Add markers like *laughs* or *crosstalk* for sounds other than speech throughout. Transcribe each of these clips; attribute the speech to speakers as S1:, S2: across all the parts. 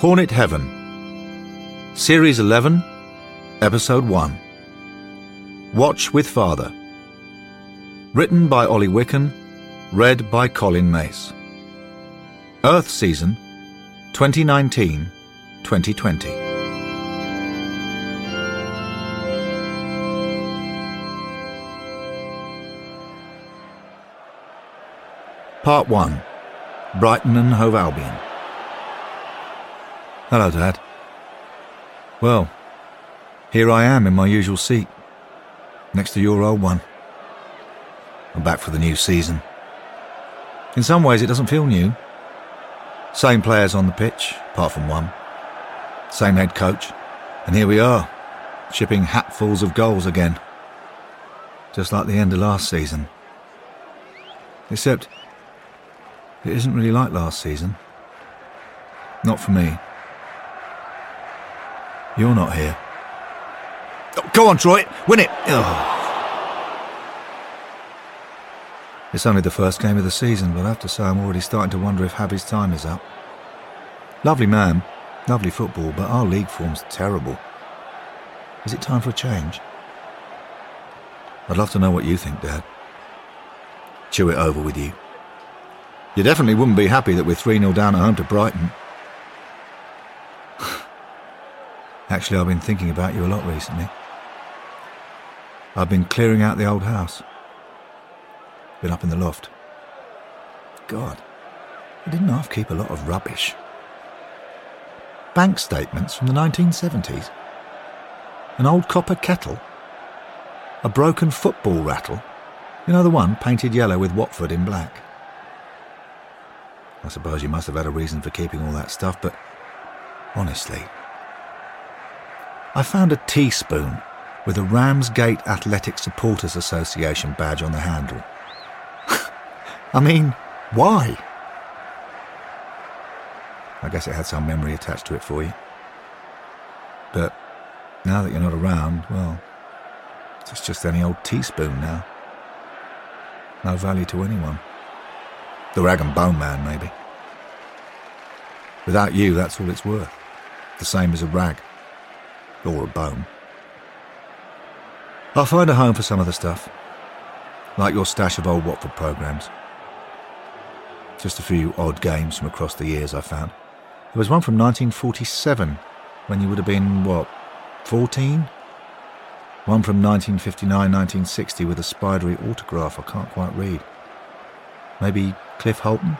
S1: Hornet Heaven, Series 11, Episode 1 Watch with Father. Written by Ollie Wicken, read by Colin Mace. Earth Season 2019 2020. Part 1 Brighton and Hove Albion. Hello, Dad. Well, here I am in my usual seat, next to your old one. I'm back for the new season. In some ways, it doesn't feel new. Same players on the pitch, apart from one. Same head coach. And here we are, shipping hatfuls of goals again. Just like the end of last season. Except, it isn't really like last season. Not for me. You're not here. Oh, go on, Troy, win it! Oh. It's only the first game of the season, but I have to say I'm already starting to wonder if Javi's time is up. Lovely man, lovely football, but our league form's terrible. Is it time for a change? I'd love to know what you think, Dad. Chew it over with you. You definitely wouldn't be happy that we're 3 0 down at home to Brighton. Actually, I've been thinking about you a lot recently. I've been clearing out the old house. Been up in the loft. God, I didn't half keep a lot of rubbish. Bank statements from the 1970s. An old copper kettle. A broken football rattle. You know the one painted yellow with Watford in black. I suppose you must have had a reason for keeping all that stuff, but honestly, I found a teaspoon with a Ramsgate Athletic Supporters Association badge on the handle. *laughs* I mean, why? I guess it had some memory attached to it for you. But now that you're not around, well, it's just any old teaspoon now. No value to anyone. The rag and bone man, maybe. Without you, that's all it's worth. The same as a rag. Or a bone. I'll find a home for some of the stuff. Like your stash of old Watford programmes. Just a few odd games from across the years I found. There was one from 1947, when you would have been, what, 14? One from 1959 1960 with a spidery autograph I can't quite read. Maybe Cliff Holton?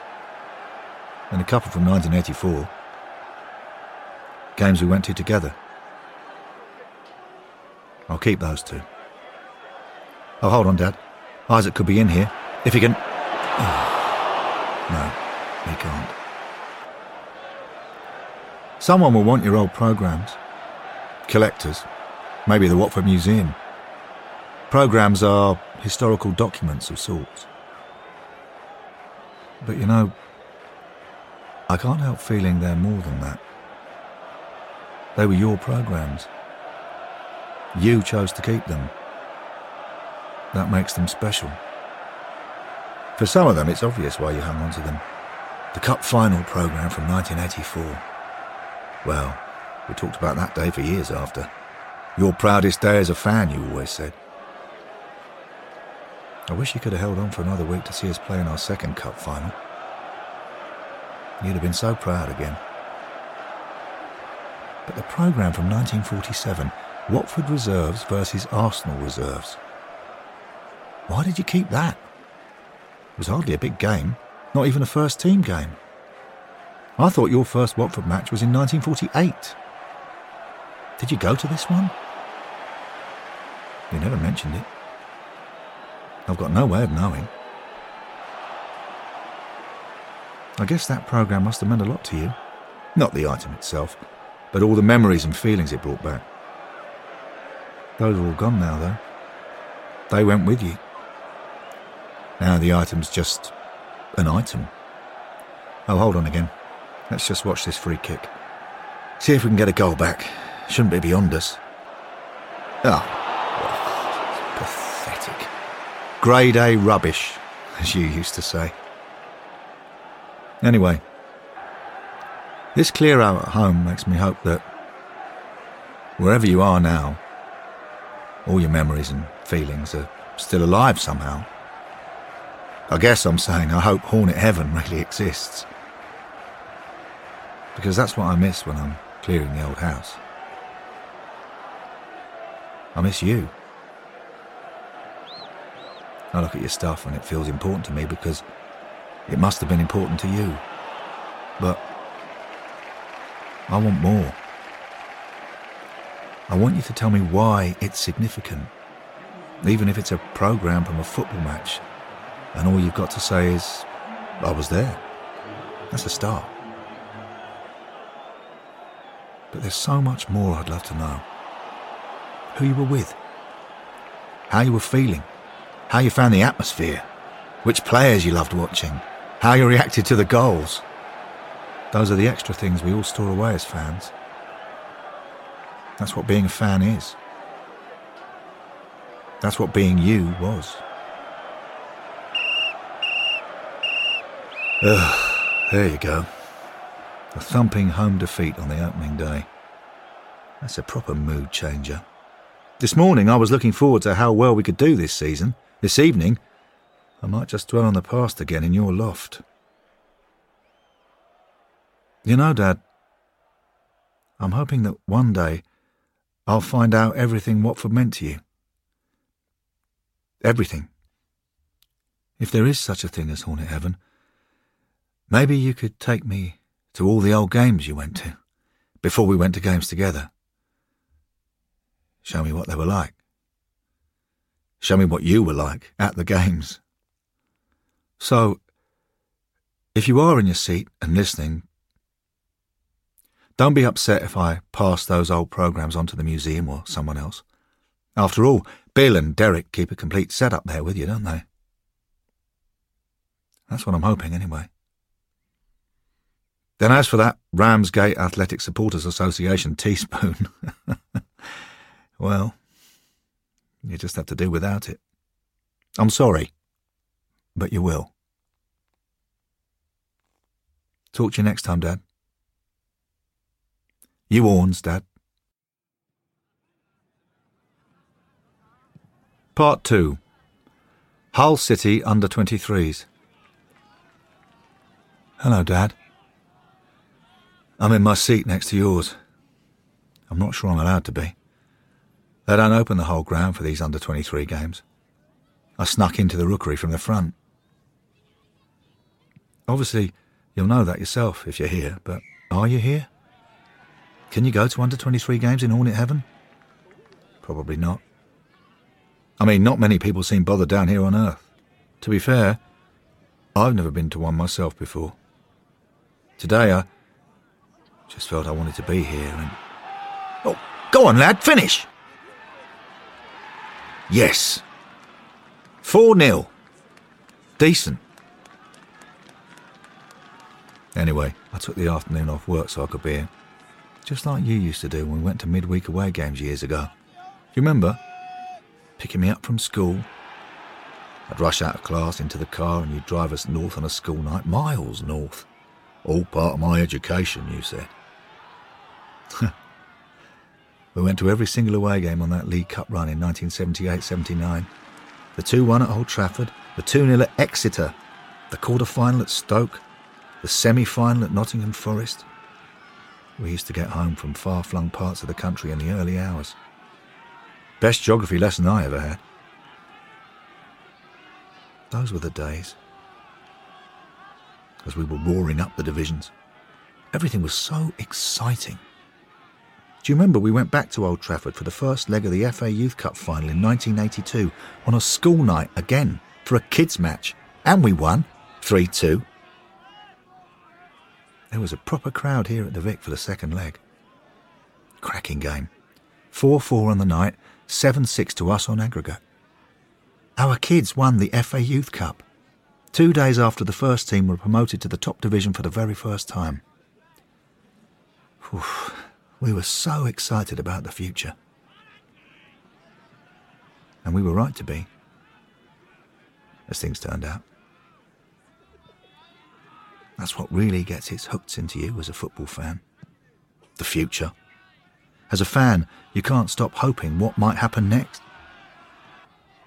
S1: And a couple from 1984. Games we went to together. Keep those two. Oh, hold on, Dad. Isaac could be in here. If he can. *sighs* no, he can't. Someone will want your old programs. Collectors. Maybe the Watford Museum. Programs are historical documents of sorts. But you know, I can't help feeling they're more than that. They were your programs. You chose to keep them. That makes them special. For some of them, it's obvious why you hung on to them. The Cup Final programme from 1984. Well, we talked about that day for years after. Your proudest day as a fan, you always said. I wish you could have held on for another week to see us play in our second cup final. You'd have been so proud again. But the programme from 1947, Watford Reserves versus Arsenal Reserves. Why did you keep that? It was hardly a big game, not even a first team game. I thought your first Watford match was in 1948. Did you go to this one? You never mentioned it. I've got no way of knowing. I guess that programme must have meant a lot to you. Not the item itself, but all the memories and feelings it brought back. Those are all gone now, though. They went with you. Now the item's just an item. Oh, hold on again. Let's just watch this free kick. See if we can get a goal back. Shouldn't be beyond us. Oh, oh pathetic. Grade A rubbish, as you used to say. Anyway, This clear out at home makes me hope that wherever you are now, all your memories and feelings are still alive somehow. I guess I'm saying I hope Hornet Heaven *laughs* really exists. Because that's what I miss when I'm clearing the old house. I miss you. I look at your stuff and it feels important to me because it must have been important to you. But I want more. I want you to tell me why it's significant, even if it's a programme from a football match, and all you've got to say is, I was there. That's a start. But there's so much more I'd love to know. Who you were with, how you were feeling, how you found the atmosphere, which players you loved watching, how you reacted to the goals. Those are the extra things we all store away as fans. That's what being a fan is. That's what being you was. Ugh, there you go. A thumping home defeat on the opening day. That's a proper mood changer. This morning I was looking forward to how well we could do this season. This evening, I might just dwell on the past again in your loft. You know, Dad, I'm hoping that one day I'll find out everything Watford meant to you. Everything. If there is such a thing as Hornet Heaven, maybe you could take me to all the old games you went to, before we went to games together. Show me what they were like. Show me what you were like at the games. So, if you are in your seat and listening, don't be upset if I pass those old programs on to the museum or someone else. After all, Bill and Derek keep a complete setup there with you, don't they? That's what I'm hoping, anyway. Then, as for that Ramsgate Athletic Supporters Association teaspoon, *laughs* well, you just have to do without it. I'm sorry, but you will. Talk to you next time, Dad. You Orns, Dad. Part 2 Hull City Under 23s. Hello, Dad. I'm in my seat next to yours. I'm not sure I'm allowed to be. They don't open the whole ground for these under 23 games. I snuck into the rookery from the front. Obviously, you'll know that yourself if you're here, but are you here? Can you go to under 23 games in Hornet Heaven? Probably not. I mean, not many people seem bothered down here on Earth. To be fair, I've never been to one myself before. Today I just felt I wanted to be here and. Oh, go on, lad, finish! Yes. 4 0. Decent. Anyway, I took the afternoon off work so I could be here just like you used to do when we went to midweek away games years ago. Do you remember? Picking me up from school. I'd rush out of class into the car and you'd drive us north on a school night, miles north. All part of my education, you said. *laughs* we went to every single away game on that League Cup run in 1978 79. The 2 1 at Old Trafford, the 2 0 at Exeter, the quarter final at Stoke, the semi final at Nottingham Forest, we used to get home from far flung parts of the country in the early hours. Best geography lesson I ever had. Those were the days. As we were roaring up the divisions. Everything was so exciting. Do you remember we went back to Old Trafford for the first leg of the FA Youth Cup final in 1982 on a school night again for a kids' match? And we won 3 2. There was a proper crowd here at the Vic for the second leg. Cracking game. 4 4 on the night, 7 6 to us on aggregate. Our kids won the FA Youth Cup, two days after the first team were promoted to the top division for the very first time. We were so excited about the future. And we were right to be, as things turned out. That's what really gets its hooks into you as a football fan. The future. As a fan, you can't stop hoping what might happen next.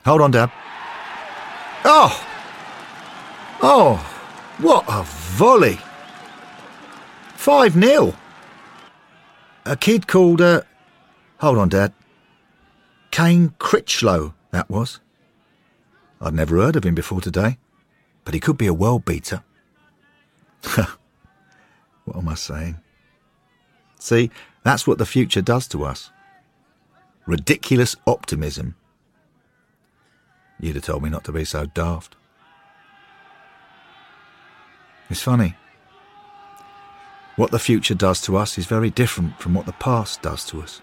S1: Hold on, Dad. Oh! Oh! What a volley! 5 0. A kid called, uh. Hold on, Dad. Kane Crichlow, that was. I'd never heard of him before today, but he could be a world beater. *laughs* what am I saying? See, that's what the future does to us. Ridiculous optimism. You'd have told me not to be so daft. It's funny. What the future does to us is very different from what the past does to us.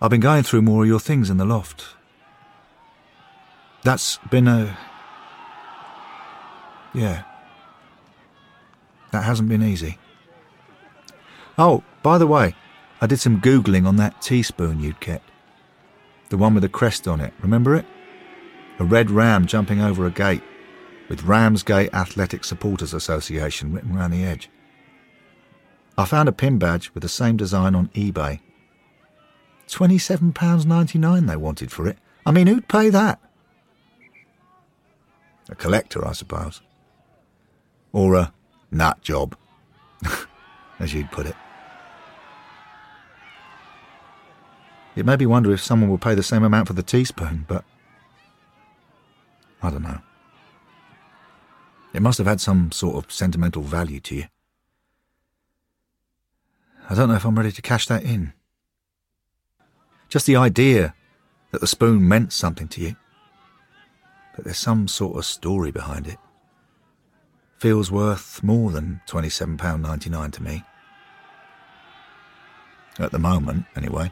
S1: I've been going through more of your things in the loft. That's been a. Yeah. That hasn't been easy. Oh, by the way, I did some Googling on that teaspoon you'd kept. The one with the crest on it, remember it? A red ram jumping over a gate, with Ramsgate Athletic Supporters Association written around the edge. I found a pin badge with the same design on eBay. £27.99 they wanted for it. I mean, who'd pay that? A collector, I suppose. Or a nut job, *laughs* as you'd put it. It made me wonder if someone will pay the same amount for the teaspoon, but I don't know. It must have had some sort of sentimental value to you. I don't know if I'm ready to cash that in. Just the idea that the spoon meant something to you. But there's some sort of story behind it. Feels worth more than £27.99 to me. At the moment, anyway.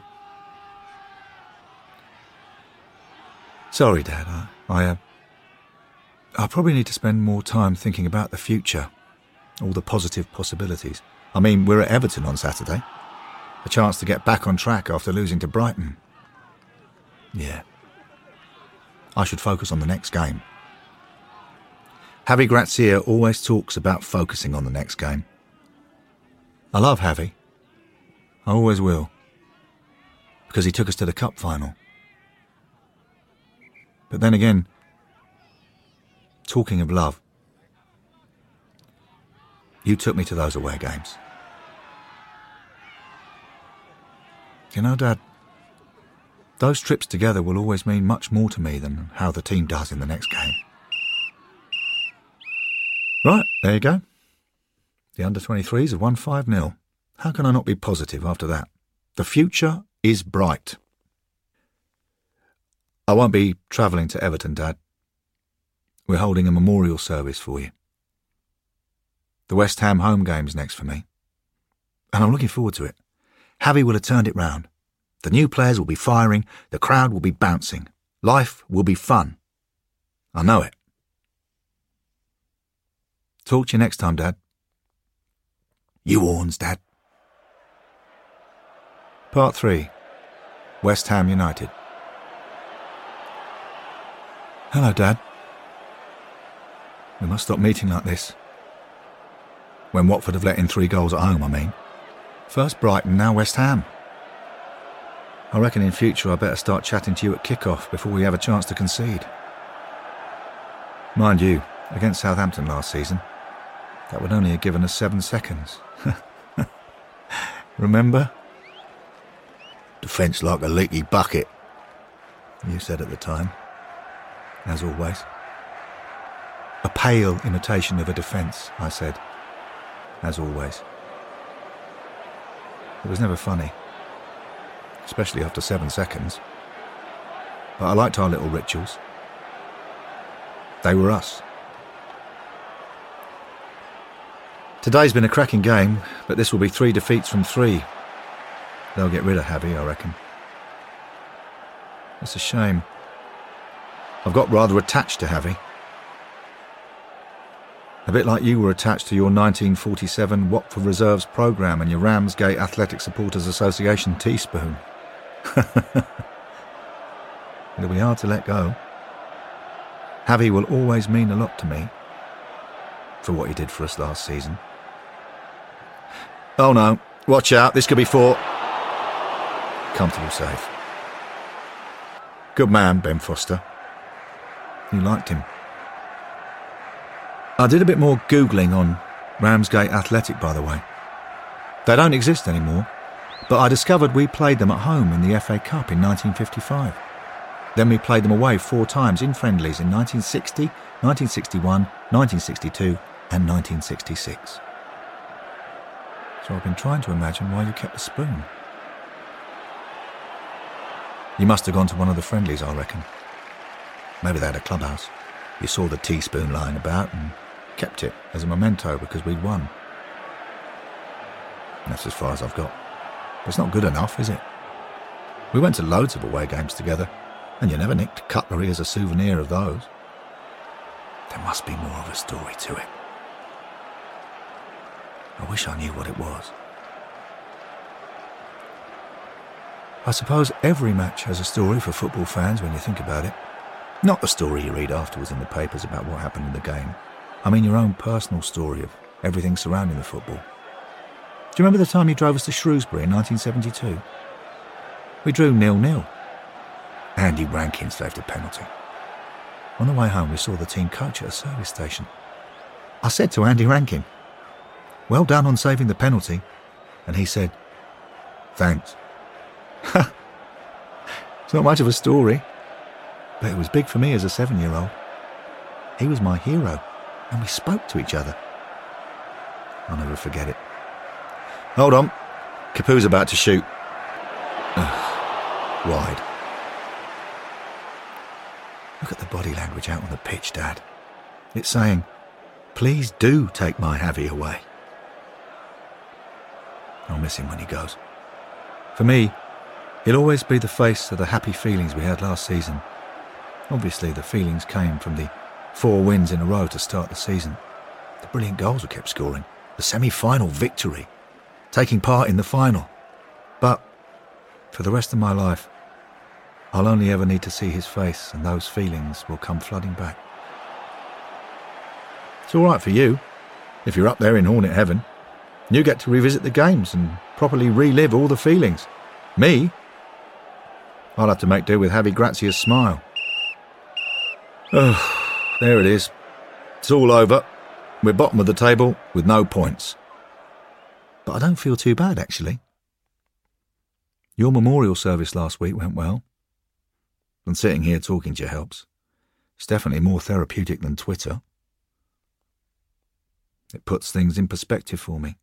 S1: Sorry, Dad. I, I, uh, I probably need to spend more time thinking about the future, all the positive possibilities. I mean, we're at Everton on Saturday. A chance to get back on track after losing to Brighton. Yeah. I should focus on the next game. Javi Gracia always talks about focusing on the next game. I love Javi. I always will. Because he took us to the cup final. But then again, talking of love, you took me to those away games. You know, Dad, those trips together will always mean much more to me than how the team does in the next game. Right, there you go. The under 23s have won 5 0. How can I not be positive after that? The future is bright. I won't be travelling to Everton, Dad. We're holding a memorial service for you. The West Ham home game's next for me. And I'm looking forward to it. Javi will have turned it round. The new players will be firing, the crowd will be bouncing. Life will be fun. I know it. Talk to you next time, Dad. You horns, Dad. Part 3 West Ham United. Hello, Dad. We must stop meeting like this. When Watford have let in three goals at home, I mean. First Brighton, now West Ham. I reckon in future I better start chatting to you at kick-off before we have a chance to concede. Mind you, against Southampton last season, that would only have given us seven seconds. *laughs* Remember? Defence like a leaky bucket, you said at the time as always. A pale imitation of a defence, I said, as always. It was never funny, especially after seven seconds. But I liked our little rituals. They were us. Today's been a cracking game, but this will be three defeats from three. They'll get rid of Javi, I reckon. It's a shame. I've got rather attached to Javi. A bit like you were attached to your 1947 Watford Reserves programme and your Ramsgate Athletic Supporters Association teaspoon. *laughs* It'll be hard to let go. Javi will always mean a lot to me. for what he did for us last season. Oh no, watch out, this could be four. Comfortable save. Good man, Ben Foster. You liked him. I did a bit more Googling on Ramsgate Athletic, by the way. They don't exist anymore, but I discovered we played them at home in the FA Cup in 1955. Then we played them away four times in friendlies in 1960, 1961, 1962, and 1966. So I've been trying to imagine why you kept the spoon. You must have gone to one of the friendlies, I reckon. Maybe they had a clubhouse. You saw the teaspoon lying about and kept it as a memento because we'd won. That's as far as I've got. But it's not good enough, is it? We went to loads of away games together, and you never nicked cutlery as a souvenir of those. There must be more of a story to it. I wish I knew what it was. I suppose every match has a story for football fans when you think about it. Not the story you read afterwards in the papers about what happened in the game. I mean your own personal story of everything surrounding the football. Do you remember the time you drove us to Shrewsbury in 1972? We drew nil-nil. Andy Rankin saved a penalty. On the way home, we saw the team coach at a service station. I said to Andy Rankin, Well done on saving the penalty. And he said, Thanks. *laughs* it's not much of a story, but it was big for me as a seven year old. He was my hero, and we spoke to each other. I'll never forget it. Hold on. Capoue's about to shoot. Ugh, wide. Look at the body language out on the pitch, Dad. It's saying, please do take my Javi away. I'll miss him when he goes. For me, He'll always be the face of the happy feelings we had last season. Obviously, the feelings came from the four wins in a row to start the season, the brilliant goals we kept scoring, the semi final victory, taking part in the final. But for the rest of my life, I'll only ever need to see his face, and those feelings will come flooding back. It's all right for you, if you're up there in Hornet Heaven. You get to revisit the games and properly relive all the feelings. Me, I'll have to make do with Javi Gracia's smile. Oh, there it is. It's all over. We're bottom of the table with no points. But I don't feel too bad, actually. Your memorial service last week went well. And sitting here talking to you helps. It's definitely more therapeutic than Twitter. It puts things in perspective for me.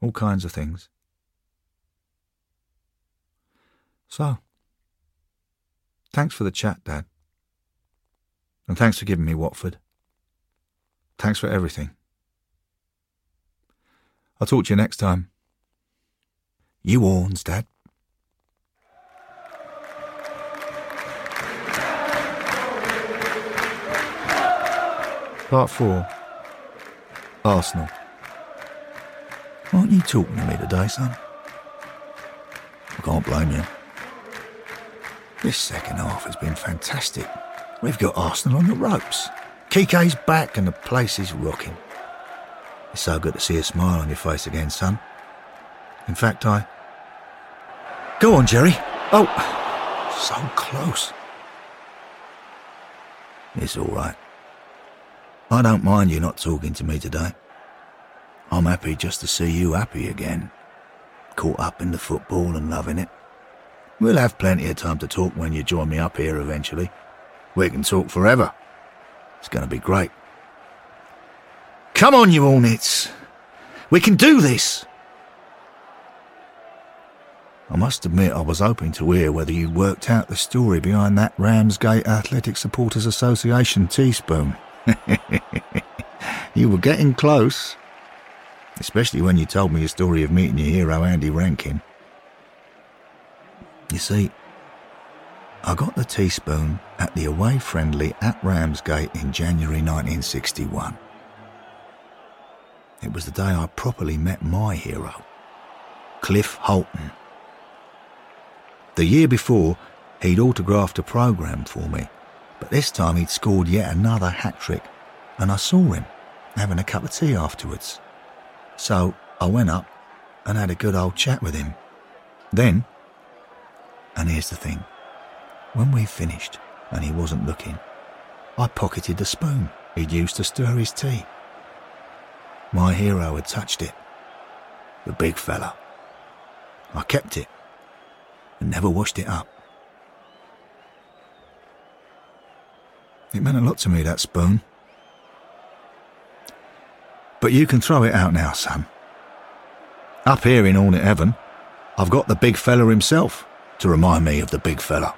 S1: All kinds of things. So, thanks for the chat, Dad. And thanks for giving me Watford. Thanks for everything. I'll talk to you next time. You warns, Dad. Part 4 Arsenal. Aren't you talking to me today, son? I can't blame you. This second half has been fantastic. We've got Arsenal on the ropes. Quique's back and the place is rocking. It's so good to see a smile on your face again, son. In fact, I. Go on, Geri. Oh, so close. It's all right. I don't mind you not talking to me today. I'm happy just to see you happy again. Caught up in the football and loving it. We'll have plenty of time to talk when you join me up here eventually. We can talk forever. It's going to be great. Come on, you Hornets. We can do this. I must admit I was hoping to hear whether you worked out the story behind that Ramsgate Athletic Supporters Association teaspoon. *laughs* you were getting close. Especially when you told me your story of meeting your hero Andy Rankin. You see, I got the teaspoon at the away friendly at Ramsgate in January 1961. It was the day I properly met my hero, Cliff Holton. The year before, he'd autographed a programme for me, but this time he'd scored yet another hat trick and I saw him having a cup of tea afterwards. So I went up and had a good old chat with him. Then, and here's the thing when we finished and he wasn't looking, I pocketed the spoon he'd used to stir his tea. My hero had touched it. The big fella. I kept it and never washed it up. It meant a lot to me, that spoon. But you can throw it out now, Sam. Up here in Hornet Heaven, I've got the big fella himself to remind me of the big fella.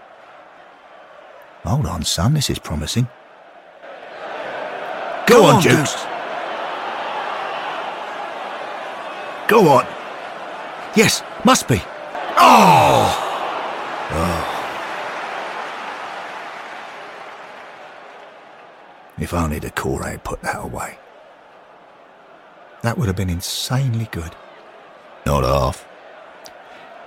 S1: Hold on, son, this is promising. Go, Go on, on, Jukes. Go on. Yes, must be. Oh! oh. If only the had put that away. That would have been insanely good. Not half.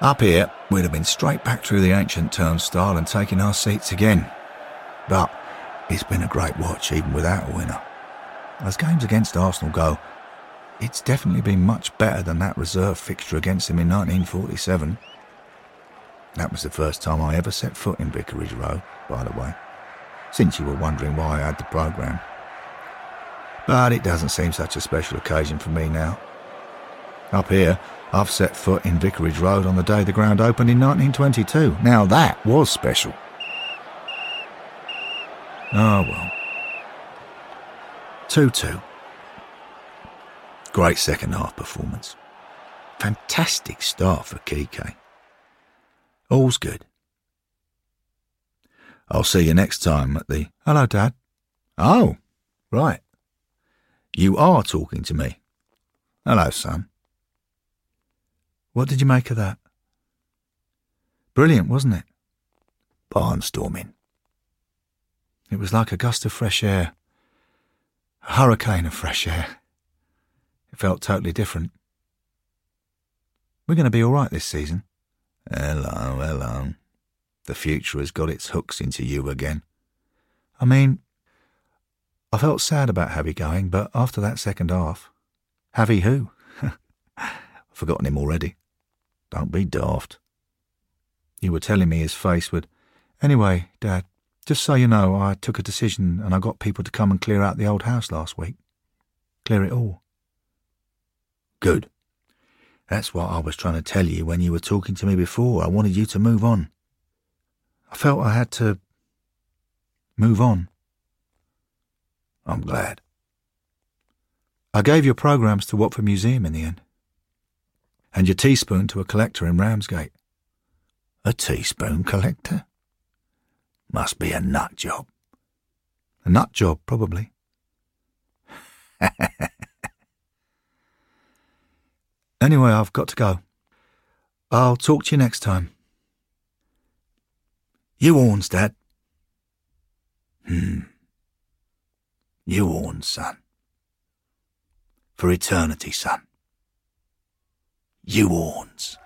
S1: Up here, we'd have been straight back through the ancient turnstile and taken our seats again. But it's been a great watch, even without a winner. As games against Arsenal go, it's definitely been much better than that reserve fixture against him in 1947. That was the first time I ever set foot in Vicarage Road, by the way, since you were wondering why I had the programme. But it doesn't seem such a special occasion for me now. Up here, I've set foot in Vicarage Road on the day the ground opened in 1922. Now that was special. Oh well. 2 2. Great second half performance. Fantastic start for Quique. All's good. I'll see you next time at the. Hello, Dad. Oh, right. You are talking to me. Hello, son. What did you make of that? Brilliant, wasn't it? Barnstorming. It was like a gust of fresh air, a hurricane of fresh air. It felt totally different. We're going to be all right this season. Hello, hello. The future has got its hooks into you again. I mean, I felt sad about Javi going, but after that second half, Javi who? *laughs* I've forgotten him already. Don't be daft. You were telling me his face would. Anyway, Dad, just so you know, I took a decision and I got people to come and clear out the old house last week. Clear it all. Good. That's what I was trying to tell you when you were talking to me before. I wanted you to move on. I felt I had to move on. I'm glad. I gave your programs to Watford Museum in the end. And your teaspoon to a collector in Ramsgate. A teaspoon collector? Must be a nut job. A nut job, probably. *laughs* Anyway, I've got to go. I'll talk to you next time. You horns, Dad. Hmm. You horns, son. For eternity, son. You horns.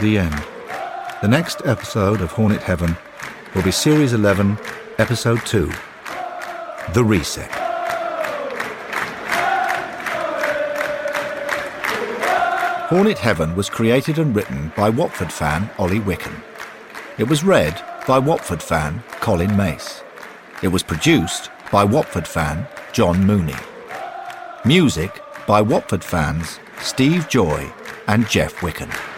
S1: The end. The next episode of Hornet Heaven will be Series 11, Episode 2 The Reset. Hornet Heaven was created and written by Watford fan Ollie Wicken. It was read by Watford fan Colin Mace. It was produced by Watford fan John Mooney. Music by Watford fans Steve Joy and Jeff Wicken.